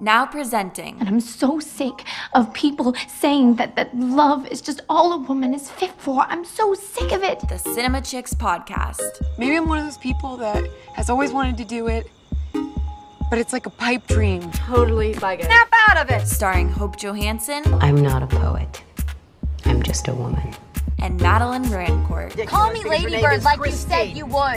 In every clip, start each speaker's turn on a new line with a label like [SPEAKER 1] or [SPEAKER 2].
[SPEAKER 1] Now presenting.
[SPEAKER 2] And I'm so sick of people saying that, that love is just all a woman is fit for. I'm so sick of it.
[SPEAKER 1] The Cinema Chicks podcast.
[SPEAKER 3] Maybe I'm one of those people that has always wanted to do it, but it's like a pipe dream.
[SPEAKER 4] Totally like it.
[SPEAKER 1] Snap out of it! Starring Hope Johansson.
[SPEAKER 5] I'm not a poet. I'm just a woman.
[SPEAKER 1] And Madeline Rancourt.
[SPEAKER 6] Call me Ladybird like you said you would.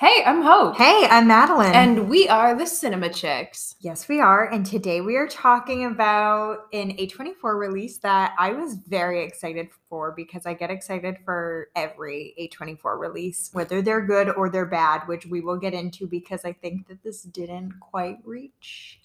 [SPEAKER 4] Hey, I'm Hope.
[SPEAKER 7] Hey, I'm Madeline.
[SPEAKER 4] And we are the Cinema Chicks.
[SPEAKER 7] yes, we are. And today we are talking about an A24 release that I was very excited for because I get excited for every A24 release, whether they're good or they're bad, which we will get into because I think that this didn't quite reach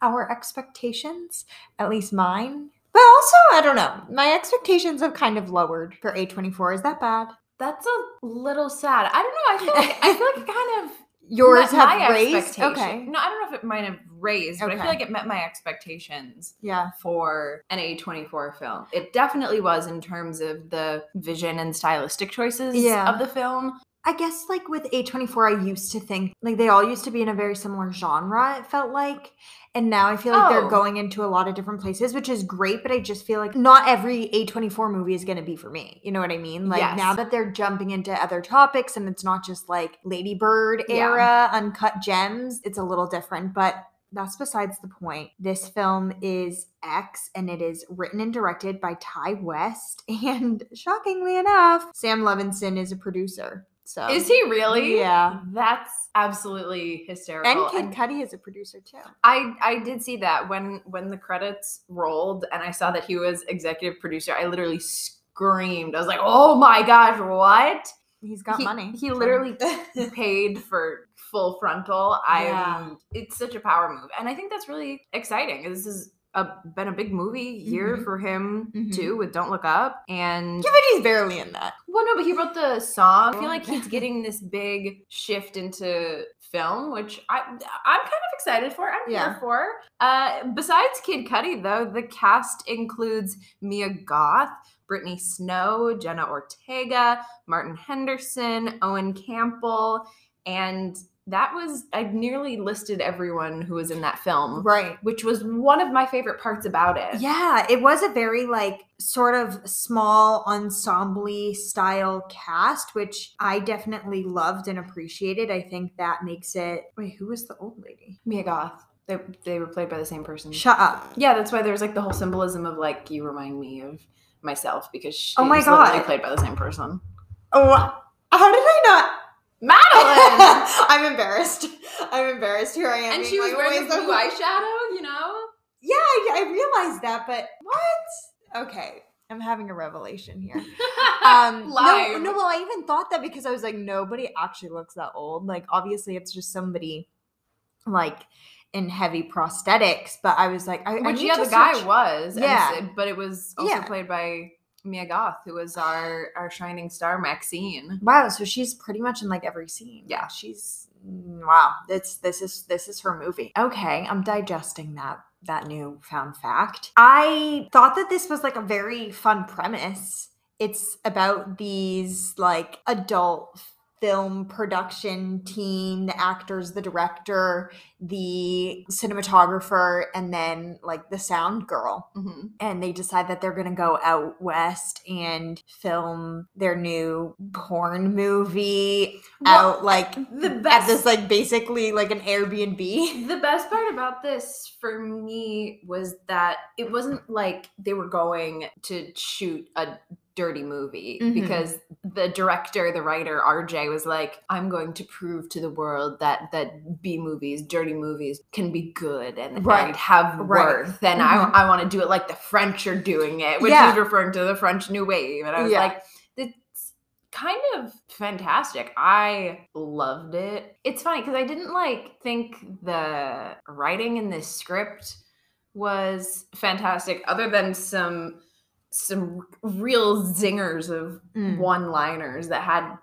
[SPEAKER 7] our expectations, at least mine. But also, I don't know. My expectations have kind of lowered for A24. Is that bad?
[SPEAKER 4] That's a little sad. I don't know. I feel like I feel like it kind of
[SPEAKER 7] Yours
[SPEAKER 4] met
[SPEAKER 7] have
[SPEAKER 4] my
[SPEAKER 7] raised? Okay.
[SPEAKER 4] No, I don't know if it might have raised, but I feel like it met my expectations
[SPEAKER 7] Yeah.
[SPEAKER 4] for an A24 film. It definitely was in terms of the vision and stylistic choices
[SPEAKER 7] Yeah.
[SPEAKER 4] of the film.
[SPEAKER 7] I guess like with A24, I used to think like they all used to be in a very similar genre, it felt like. And now I feel like
[SPEAKER 4] Oh.
[SPEAKER 7] they're going into a lot of different places, which is great, but I just feel like not every A24 movie is going to be for me. You know what I mean? Like
[SPEAKER 4] Yes.
[SPEAKER 7] now that they're jumping into other topics and it's not just like Lady Bird
[SPEAKER 4] Yeah.
[SPEAKER 7] era, uncut gems, it's a little different, but that's besides the point. This film is X and it is written and directed by Ti West. And shockingly enough, Sam Levinson is a producer. So
[SPEAKER 4] Is he really?
[SPEAKER 7] Yeah.
[SPEAKER 4] That's absolutely hysterical.
[SPEAKER 7] And Kid Cudi is a producer too.
[SPEAKER 4] I I did see that when when the credits rolled and I saw that he was executive producer. I literally screamed. I was like, "Oh my gosh, what?"
[SPEAKER 7] He's got
[SPEAKER 4] he,
[SPEAKER 7] money.
[SPEAKER 4] He literally paid for full frontal. I
[SPEAKER 7] Yeah.
[SPEAKER 4] it's such a power move, and I think that's really exciting. This has a, been a big movie year
[SPEAKER 7] Mhm.
[SPEAKER 4] for him
[SPEAKER 7] Mhm.
[SPEAKER 4] too with "Don't Look Up," and
[SPEAKER 7] Yeah, but he's barely in that.
[SPEAKER 4] well, no, but he wrote the song. I feel
[SPEAKER 7] Oh,
[SPEAKER 4] like he's getting this big shift into film, which I I'm kind of excited for. I'm
[SPEAKER 7] Yeah.
[SPEAKER 4] here for. Uh, besides Kid Cudi, though, the cast includes Mia Goth, Brittany Snow, Jenna Ortega, Martin Henderson, Owen Campbell, and that was I nearly listed everyone who was in that film,
[SPEAKER 7] Right.
[SPEAKER 4] which was one of my favorite parts about it.
[SPEAKER 7] Yeah, it was a very like sort of small ensemble style cast, which I definitely loved and appreciated. I think that makes it. Wait, who was the old lady?
[SPEAKER 4] Mia Goth. They, they were played by the same person.
[SPEAKER 7] Shut up.
[SPEAKER 4] Yeah, that's why there's like the whole symbolism of like you remind me of myself because she
[SPEAKER 7] Oh my
[SPEAKER 4] was literally played by the same person.
[SPEAKER 7] Oh, how did I not?
[SPEAKER 4] Madeline,
[SPEAKER 7] I'm embarrassed. I'm embarrassed. Here I am.
[SPEAKER 4] and she was
[SPEAKER 7] like,
[SPEAKER 4] wearing
[SPEAKER 7] "Wait, so
[SPEAKER 4] blue eyeshadow. You know,
[SPEAKER 7] Yeah, I, I realized that, but what? Okay, I'm having a revelation here. Um. No, no, well, I even thought that because I was like, nobody actually looks that old. Like, obviously, it's just somebody like in heavy prosthetics. But I was like, I, I
[SPEAKER 4] which
[SPEAKER 7] need
[SPEAKER 4] yeah, the guy
[SPEAKER 7] search-
[SPEAKER 4] was.
[SPEAKER 7] Yeah.
[SPEAKER 4] s- but it was also
[SPEAKER 7] Yeah.
[SPEAKER 4] played by Mia Goth, who was our our shining star, Maxine.
[SPEAKER 7] Wow, so she's pretty much in like every scene.
[SPEAKER 4] Yeah.
[SPEAKER 7] she's mm, wow. This this is this is her movie. Okay, I'm digesting that that new found fact. I thought that this was like a very fun premise. It's about these like adult film production team, the actors, the director, the cinematographer, and then like the sound girl
[SPEAKER 4] hmm
[SPEAKER 7] and they decide that they're going to go out west and film their new porn movie
[SPEAKER 4] Well,
[SPEAKER 7] out like
[SPEAKER 4] the
[SPEAKER 7] at
[SPEAKER 4] best
[SPEAKER 7] this like basically like an Airbnb.
[SPEAKER 4] The best part about this for me was that it wasn't like they were going to shoot a dirty movie
[SPEAKER 7] Mhm.
[SPEAKER 4] because the director, the writer RJ was like, "I'm going to prove to the world that that B movies, dirty movies can be good and,
[SPEAKER 7] Right.
[SPEAKER 4] and have
[SPEAKER 7] Right.
[SPEAKER 4] worth." And
[SPEAKER 7] Mhm.
[SPEAKER 4] I I want to do it like the French are doing it, which
[SPEAKER 7] Yeah.
[SPEAKER 4] is referring to the French New Wave. And I was
[SPEAKER 7] Yeah.
[SPEAKER 4] like, it's kind of fantastic. I loved it. It's funny because I didn't like think the writing in this script was fantastic, other than some some real zingers of
[SPEAKER 7] Mm.
[SPEAKER 4] one-liners that had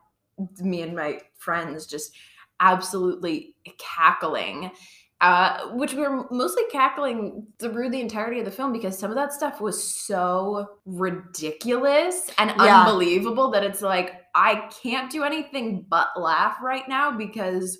[SPEAKER 4] me and my friends just absolutely cackling. Uh, which we were mostly cackling through the entirety of the film because some of that stuff was so ridiculous and
[SPEAKER 7] Yeah.
[SPEAKER 4] unbelievable that it's like I can't do anything but laugh right now because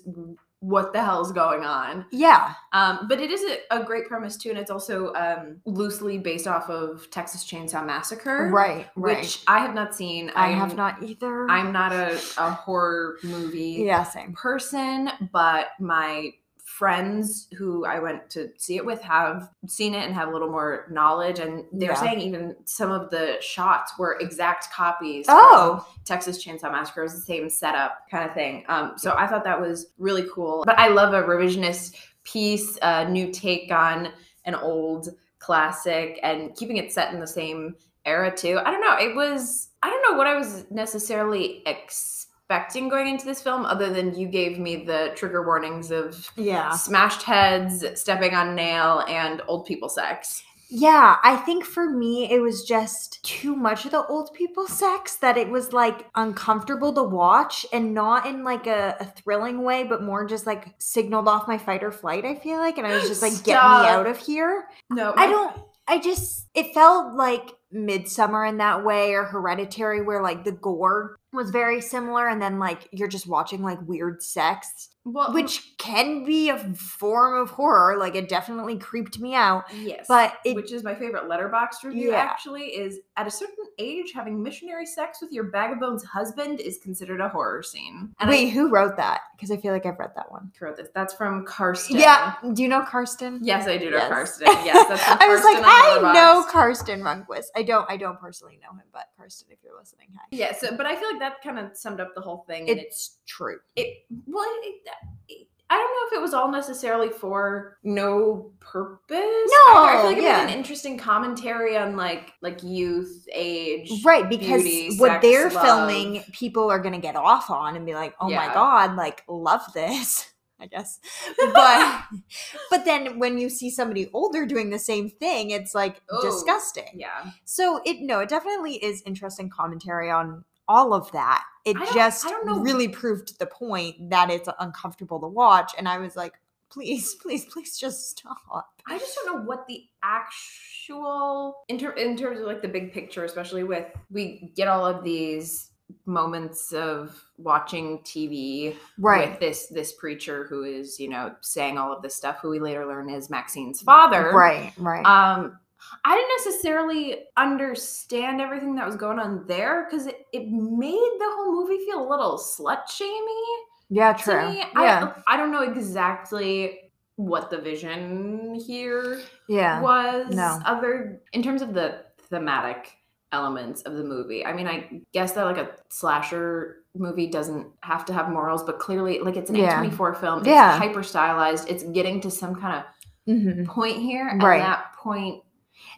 [SPEAKER 4] what the hell's going on?
[SPEAKER 7] Yeah.
[SPEAKER 4] Um, but it is a, a great premise too, and it's also um, loosely based off of Texas Chainsaw Massacre,
[SPEAKER 7] Right. Right.
[SPEAKER 4] Which I have not seen.
[SPEAKER 7] I have
[SPEAKER 4] I'm-
[SPEAKER 7] not either.
[SPEAKER 4] I'm not a, a horror movie
[SPEAKER 7] yeah, same.
[SPEAKER 4] person, but my friends who I went to see it with have seen it and have a little more knowledge. And they're
[SPEAKER 7] Yeah.
[SPEAKER 4] saying even some of the shots were exact copies.
[SPEAKER 7] Oh.
[SPEAKER 4] Texas Chainsaw Massacre was the same setup kind of thing. Um, so I thought that was really cool. But I love a revisionist piece, a new take on an old classic, and keeping it set in the same era too. I don't know. It was I don't know what I was necessarily expecting going into this film, other than you gave me the trigger warnings of
[SPEAKER 7] Yeah.
[SPEAKER 4] smashed heads, stepping on nail, and old people sex.
[SPEAKER 7] Yeah, I think for me it was just too much of the old people sex that it was like uncomfortable to watch and not in like a, a thrilling way, but more just like signaled off my fight or flight, I feel like. And I was just like, get me out of here.
[SPEAKER 4] No,
[SPEAKER 7] I don't I just it felt like Midsommar in that way or hereditary where like the gore was very similar and then like you're just watching like weird sex
[SPEAKER 4] Well,
[SPEAKER 7] which can be a form of horror like it definitely creeped me out
[SPEAKER 4] yes,
[SPEAKER 7] but it
[SPEAKER 4] which is my favorite letterboxd review.
[SPEAKER 7] Yeah.
[SPEAKER 4] Actually, is at a certain age, having missionary sex with your bag of bones husband is considered a horror scene. And
[SPEAKER 7] wait who wrote that because i feel like i've read that one
[SPEAKER 4] I wrote this. That's from Karsten.
[SPEAKER 7] yeah do you know karsten
[SPEAKER 4] Yes, I do know
[SPEAKER 7] Yes.
[SPEAKER 4] Karsten. Yes, that's
[SPEAKER 7] i was like i know
[SPEAKER 4] Letterboxd.
[SPEAKER 7] karsten runquist i don't i don't personally know him but karsten if you're listening hi
[SPEAKER 4] Yeah, so but I feel like that kind of summed up the whole thing. And
[SPEAKER 7] it's true.
[SPEAKER 4] It well it, it, i don't know if it was all necessarily for no purpose. No i feel like it was an interesting commentary on like like youth age
[SPEAKER 7] right because
[SPEAKER 4] beauty,
[SPEAKER 7] what
[SPEAKER 4] sex,
[SPEAKER 7] they're
[SPEAKER 4] love.
[SPEAKER 7] filming people are gonna get off on and be like oh my god like love this i guess. But but then when you see somebody older doing the same thing it's like
[SPEAKER 4] Oh,
[SPEAKER 7] disgusting.
[SPEAKER 4] yeah.
[SPEAKER 7] So it no it definitely is interesting commentary on all of that. It just
[SPEAKER 4] I don't know.
[SPEAKER 7] really proved the point that it's uncomfortable to watch and i was like please please please just stop.
[SPEAKER 4] I just don't know what the actual in, ter- in terms of like the big picture especially with we get all of these moments of watching tv with this this preacher who is you know saying all of this stuff who we later learn is maxine's father.
[SPEAKER 7] Right right.
[SPEAKER 4] Um, I didn't necessarily understand everything that was going on there because it, it made the whole movie feel a little slut shamey
[SPEAKER 7] yeah
[SPEAKER 4] to
[SPEAKER 7] true
[SPEAKER 4] me.
[SPEAKER 7] yeah
[SPEAKER 4] I, I don't know exactly what the vision here
[SPEAKER 7] yeah
[SPEAKER 4] was.
[SPEAKER 7] no.
[SPEAKER 4] Other in terms of the thematic elements of the movie. I mean, I guess that like a slasher movie doesn't have to have morals, but clearly, like it's an
[SPEAKER 7] Yeah.
[SPEAKER 4] A24 film. It's
[SPEAKER 7] Yeah.
[SPEAKER 4] hyper stylized. It's getting to some kind of
[SPEAKER 7] Mhm.
[SPEAKER 4] point here, and
[SPEAKER 7] Right.
[SPEAKER 4] that point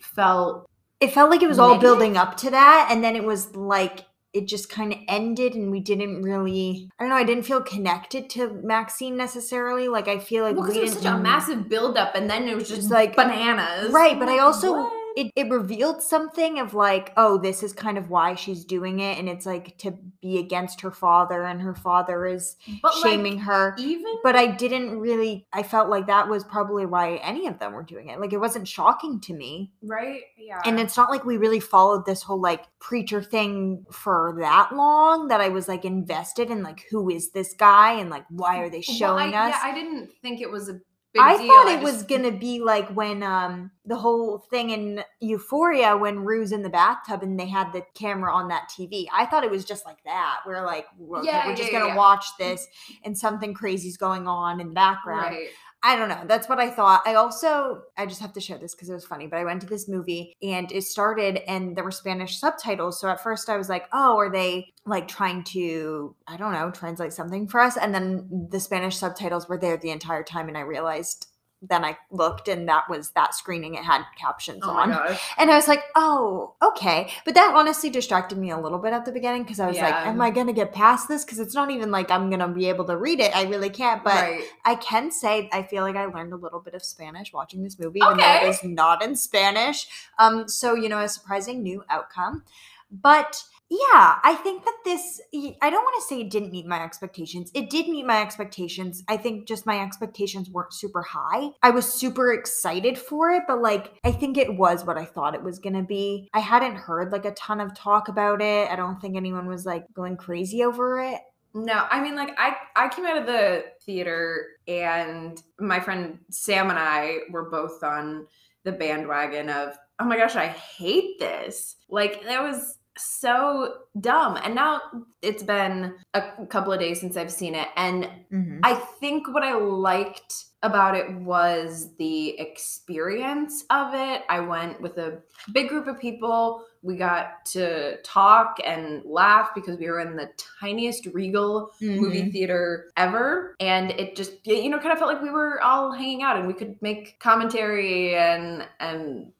[SPEAKER 4] felt
[SPEAKER 7] it felt like it was all
[SPEAKER 4] Negative?
[SPEAKER 7] building up to that and then it was like it just kind of ended and we didn't really i don't know i didn't feel connected to maxine necessarily like i feel like
[SPEAKER 4] well,
[SPEAKER 7] we
[SPEAKER 4] it was such a massive buildup, and then it was just
[SPEAKER 7] like-
[SPEAKER 4] bananas,
[SPEAKER 7] right but i also
[SPEAKER 4] what?
[SPEAKER 7] It, it revealed something of like oh this is kind of why she's doing it and it's like to be against her father and her father is
[SPEAKER 4] but like,
[SPEAKER 7] shaming her.
[SPEAKER 4] even
[SPEAKER 7] but i didn't really i felt like that was probably why any of them were doing it. Like it wasn't shocking to me.
[SPEAKER 4] Right, yeah,
[SPEAKER 7] and it's not like we really followed this whole like preacher thing for that long that I was like invested in like who is this guy and like why are they
[SPEAKER 4] Well,
[SPEAKER 7] showing
[SPEAKER 4] I,
[SPEAKER 7] us.
[SPEAKER 4] Yeah, I didn't think it was a
[SPEAKER 7] I
[SPEAKER 4] deal.
[SPEAKER 7] thought
[SPEAKER 4] I
[SPEAKER 7] it was gonna be like when um the whole thing in Euphoria when Rue's in the bathtub and they had the camera on that TV. I thought it was just like that. We're like,
[SPEAKER 4] Yeah,
[SPEAKER 7] we're just
[SPEAKER 4] yeah,
[SPEAKER 7] gonna
[SPEAKER 4] yeah.
[SPEAKER 7] watch this and something crazy's going on in the background.
[SPEAKER 4] right.
[SPEAKER 7] I don't know. That's what I thought. I also, I just have to share this because it was funny, but I went to this movie and it started and there were Spanish subtitles. So at first I was like, oh, are they like trying to, I don't know, translate something for us? And then the Spanish subtitles were there the entire time. And I realized, then I looked and that was that screening. It had captions
[SPEAKER 4] Oh
[SPEAKER 7] on. And I was like, oh, okay. But that honestly distracted me a little bit at the beginning because I was like, am I going to get past this? Because it's not even like I'm going to be able to read it. I really can't. But
[SPEAKER 4] right.
[SPEAKER 7] I can say I feel like I learned a little bit of Spanish watching this movie, even though it is not in Spanish. Um, so you know, a surprising new outcome. But yeah, I think that this, I don't want to say it didn't meet my expectations. It did meet my expectations. I think just my expectations weren't super high. I was super excited for it, but like, I think it was what I thought it was going to be. I hadn't heard like a ton of talk about it. I don't think anyone was like going crazy over it.
[SPEAKER 4] No, I mean like I I came out of the theater and my friend Sam and I were both on the bandwagon of oh my gosh, I hate this. Like that was so dumb. And now it's been a couple of days since I've seen it and
[SPEAKER 7] Mm-hmm.
[SPEAKER 4] I think what I liked about it was the experience of it. I went with a big group of people. We got to talk and laugh because we were in the tiniest Regal movie theater ever. And it just, you know, kind of felt like we were all hanging out and we could make commentary and, and,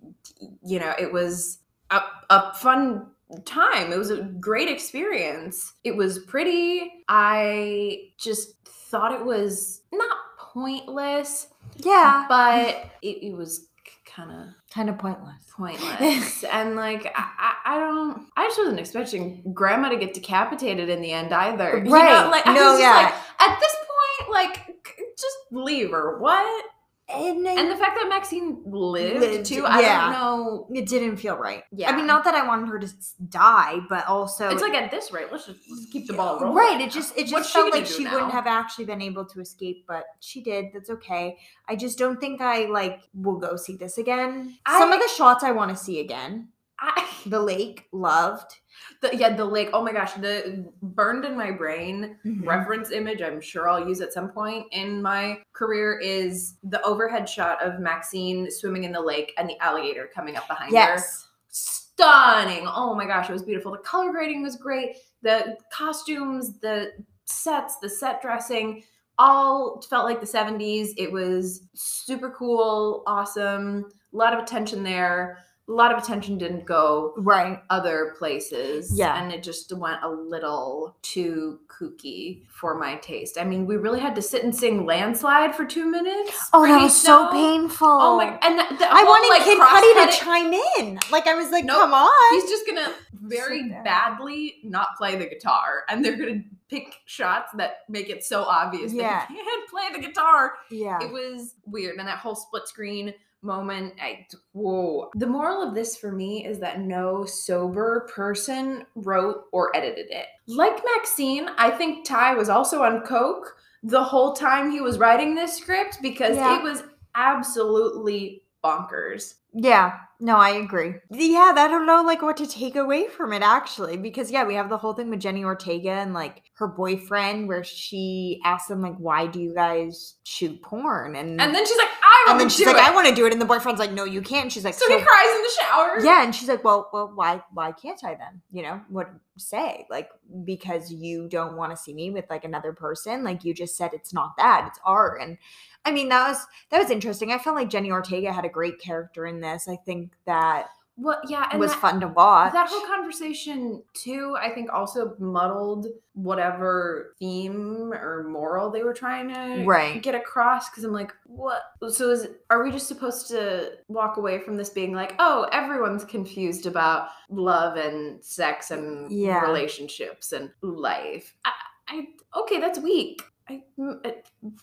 [SPEAKER 4] you know, it was a, a fun time. It was a great experience. It was pretty. I just thought it was not pointless,
[SPEAKER 7] Yeah.
[SPEAKER 4] but it, it was kind of
[SPEAKER 7] kind of pointless.
[SPEAKER 4] pointless. and like, I, I, don't, I just wasn't expecting grandma to get decapitated in the end either. You know,
[SPEAKER 7] Right.
[SPEAKER 4] like, I
[SPEAKER 7] No, yeah.
[SPEAKER 4] like, at this point, like, just leave her. What?
[SPEAKER 7] And,
[SPEAKER 4] And the fact that Maxine lived,
[SPEAKER 7] Lived,
[SPEAKER 4] too, I
[SPEAKER 7] yeah.
[SPEAKER 4] don't know.
[SPEAKER 7] it didn't feel right.
[SPEAKER 4] Yeah.
[SPEAKER 7] I mean, not that I wanted her to die, but also
[SPEAKER 4] It's like at this rate, let's just let's keep the ball rolling.
[SPEAKER 7] Right. It just it just felt like she
[SPEAKER 4] now?
[SPEAKER 7] wouldn't have actually been able to escape, but she did. That's okay. I just don't think I like will go see this again. Some of the shots I want to see again.
[SPEAKER 4] I,
[SPEAKER 7] The lake, loved.
[SPEAKER 4] the, yeah, the lake. Oh my gosh, the burned in my brain
[SPEAKER 7] Mm-hmm.
[SPEAKER 4] reference image. I'm sure I'll use at some point in my career is the overhead shot of Maxine swimming in the lake and the alligator coming up behind her.
[SPEAKER 7] Yes.
[SPEAKER 4] stunning. Oh my gosh, it was beautiful. The color grading was great. The costumes, the sets, the set dressing all felt like the 70s. It was super cool, awesome. A lot of attention there. A lot of attention didn't go
[SPEAKER 7] Right.
[SPEAKER 4] other places.
[SPEAKER 7] Yeah.
[SPEAKER 4] And it just went a little too kooky for my taste. I mean, we really had to sit and sing Landslide for two minutes.
[SPEAKER 7] Oh, that was so painful.
[SPEAKER 4] Oh my! And the, the
[SPEAKER 7] I
[SPEAKER 4] whole,
[SPEAKER 7] wanted
[SPEAKER 4] like,
[SPEAKER 7] Kid Cudi to chime in. Like I was like,
[SPEAKER 4] Nope.
[SPEAKER 7] come on.
[SPEAKER 4] He's just gonna very
[SPEAKER 7] there.
[SPEAKER 4] badly not play the guitar, and they're gonna pick shots that make it so obvious
[SPEAKER 7] Yeah.
[SPEAKER 4] that he can't play the guitar.
[SPEAKER 7] yeah.
[SPEAKER 4] It was weird, and that whole split screen moment. I whoa. The moral of this for me is that no sober person wrote or edited it. Like Maxine, I think Ti was also on coke the whole time he was writing this script because
[SPEAKER 7] Yeah.
[SPEAKER 4] it was absolutely bonkers.
[SPEAKER 7] Yeah, no, I agree. Yeah, I don't know like what to take away from it actually, because yeah, we have the whole thing with Jenny Ortega and like her boyfriend, where she asks him like, "Why do you guys shoot porn?" And
[SPEAKER 4] And then she's like, I want and
[SPEAKER 7] then
[SPEAKER 4] to
[SPEAKER 7] she's
[SPEAKER 4] do
[SPEAKER 7] like,
[SPEAKER 4] it.
[SPEAKER 7] "I want to do it," and the boyfriend's like, "No, you can't." And she's like,
[SPEAKER 4] So he cries in the shower.
[SPEAKER 7] Yeah, and she's like, "Well, well, why, why can't I then? You know, what say? Like, because you don't want to see me with like another person. Like, you just said it's not that; it's art." And I mean, that was that was interesting. I felt like Jenny Ortega had a great character in this. I think that
[SPEAKER 4] Well, yeah, and
[SPEAKER 7] was
[SPEAKER 4] that,
[SPEAKER 7] fun to watch.
[SPEAKER 4] that whole conversation too, I think also muddled whatever theme or moral they were trying to
[SPEAKER 7] Right.
[SPEAKER 4] get across. Because I'm like, what? So is are we just supposed to walk away from this being like, oh, everyone's confused about love and sex and
[SPEAKER 7] Yeah.
[SPEAKER 4] relationships and life? I, I okay, that's weak. I, mm, uh,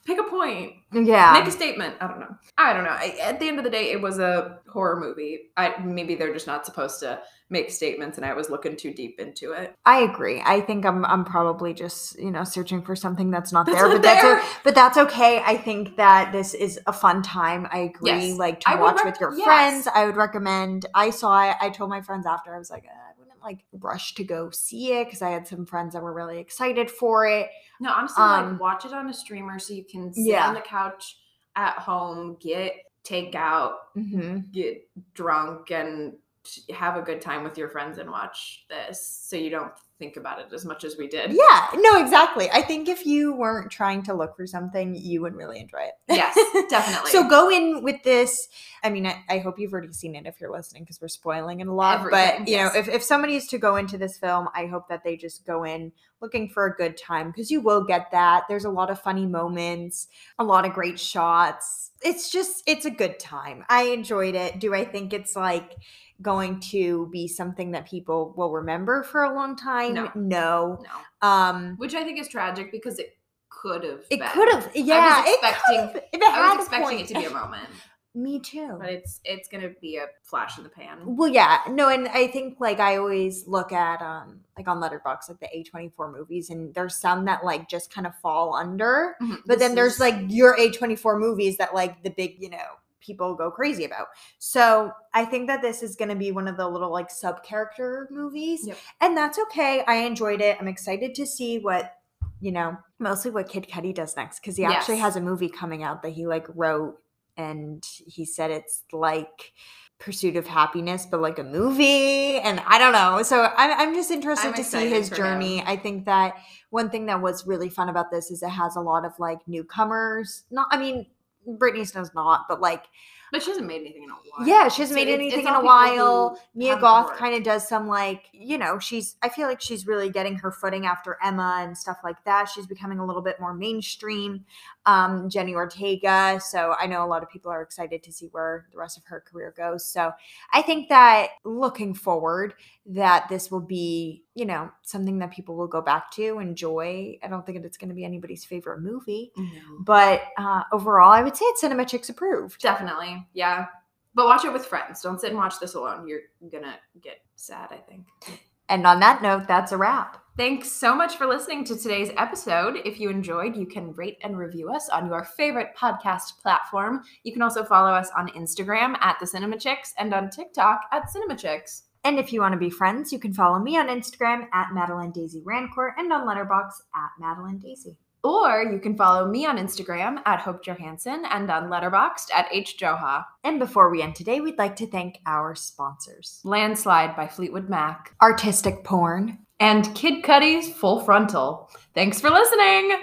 [SPEAKER 4] pick a point.
[SPEAKER 7] yeah,
[SPEAKER 4] make a statement. I don't know. I don't know. I, at the end of the day, it was a horror movie. I maybe they're just not supposed to make statements, and I was looking too deep into it.
[SPEAKER 7] I agree. I think I'm I'm probably just you know searching for something that's not
[SPEAKER 4] That's
[SPEAKER 7] there,
[SPEAKER 4] not
[SPEAKER 7] but that's
[SPEAKER 4] there.
[SPEAKER 7] o- but that's okay. I think that this is a fun time. I agree.
[SPEAKER 4] Yes.
[SPEAKER 7] Like to
[SPEAKER 4] I
[SPEAKER 7] watch
[SPEAKER 4] rec-
[SPEAKER 7] with your
[SPEAKER 4] yes.
[SPEAKER 7] friends. I would recommend. I saw it. I told my friends after. I was like, uh, I wouldn't like rush to go see it because I had some friends that were really excited for it.
[SPEAKER 4] No, honestly,
[SPEAKER 7] Um,
[SPEAKER 4] like watch it on a streamer so you can sit
[SPEAKER 7] yeah.
[SPEAKER 4] on the couch at home, get takeout,
[SPEAKER 7] Mm-hmm.
[SPEAKER 4] get drunk, and have a good time with your friends and watch this, so you don't think about it as much as we did.
[SPEAKER 7] Yeah. No, exactly. I think if you weren't trying to look for something, you would really enjoy it.
[SPEAKER 4] Yes, definitely.
[SPEAKER 7] So go in with this. I mean, I, I hope you've already seen it if you're listening because we're spoiling it a lot.
[SPEAKER 4] Everything,
[SPEAKER 7] but you
[SPEAKER 4] yes.
[SPEAKER 7] know, if, if somebody is to go into this film, I hope that they just go in looking for a good time because you will get that. There's a lot of funny moments, a lot of great shots. It's just it's a good time. I enjoyed it. Do I think it's like going to be something that people will remember for a long time.
[SPEAKER 4] No.
[SPEAKER 7] No.
[SPEAKER 4] No.
[SPEAKER 7] Um
[SPEAKER 4] Which I think is tragic because it could have.
[SPEAKER 7] it could have yeah, it could
[SPEAKER 4] expecting-
[SPEAKER 7] have, it
[SPEAKER 4] I was expecting
[SPEAKER 7] point.
[SPEAKER 4] it to be a moment,
[SPEAKER 7] Me too.
[SPEAKER 4] but it's it's gonna be a flash in the pan.
[SPEAKER 7] Well, yeah, no, and I think like I always look at um like on Letterboxd like the A twenty four movies, and there's some that like just kind of fall under,
[SPEAKER 4] Mhm.
[SPEAKER 7] but
[SPEAKER 4] This
[SPEAKER 7] then there's
[SPEAKER 4] is-
[SPEAKER 7] like your A twenty four movies that like the big you know people go crazy about. So I think that this is going to be one of the little like sub character movies,
[SPEAKER 4] Yep.
[SPEAKER 7] and that's okay. I enjoyed it. I'm excited to see what you know mostly what Kid Cudi does next because he actually has a movie coming out that he like wrote and he said it's like pursuit of happiness but like a movie and i don't know so i'm, I'm just interested
[SPEAKER 4] I'm
[SPEAKER 7] to see his journey
[SPEAKER 4] him.
[SPEAKER 7] i think that one thing that was really fun about this is it has a lot of like newcomers not i mean Brittany Snow's not, but like,
[SPEAKER 4] But she hasn't made anything in a while.
[SPEAKER 7] yeah, she hasn't
[SPEAKER 4] So
[SPEAKER 7] made anything in a while. Mia Goth kind of does some like, you know, she's, I feel like she's really getting her footing after Emma and stuff like that. She's becoming a little bit more mainstream. Um, Jenny Ortega. So I know a lot of people are excited to see where the rest of her career goes. So I think that looking forward, that this will be, you know, something that people will go back to, enjoy. I don't think it's going to be anybody's favorite movie,
[SPEAKER 4] No.
[SPEAKER 7] but uh, overall, I would say it's Cinema Chicks approved.
[SPEAKER 4] Definitely. Yeah. But watch it with friends. Don't sit and watch this alone. You're gonna get sad, I think.
[SPEAKER 7] And on that note, that's a wrap.
[SPEAKER 4] Thanks so much for listening to today's episode. If you enjoyed, you can rate and review us on your favorite podcast platform. You can also follow us on Instagram at the Cinema Chicks and on TikTok at Cinema Chicks.
[SPEAKER 7] And if you want to be friends, you can follow me on Instagram at Madeline Daisy Rancourt and on Letterboxd at Madeline Daisy.
[SPEAKER 4] Or you can follow me on Instagram at Hope Johansson and on Letterboxd at HJoha.
[SPEAKER 7] And before we end today, we'd like to thank our sponsors
[SPEAKER 4] Landslide by Fleetwood Mac.
[SPEAKER 7] Artistic Porn,
[SPEAKER 4] And Kid Cudi's Full Frontal. Thanks for listening!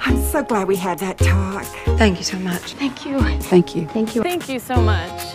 [SPEAKER 3] I'm so glad we had that talk.
[SPEAKER 8] Thank you so much.
[SPEAKER 2] Thank you.
[SPEAKER 8] Thank you.
[SPEAKER 2] Thank you.
[SPEAKER 9] Thank you so much.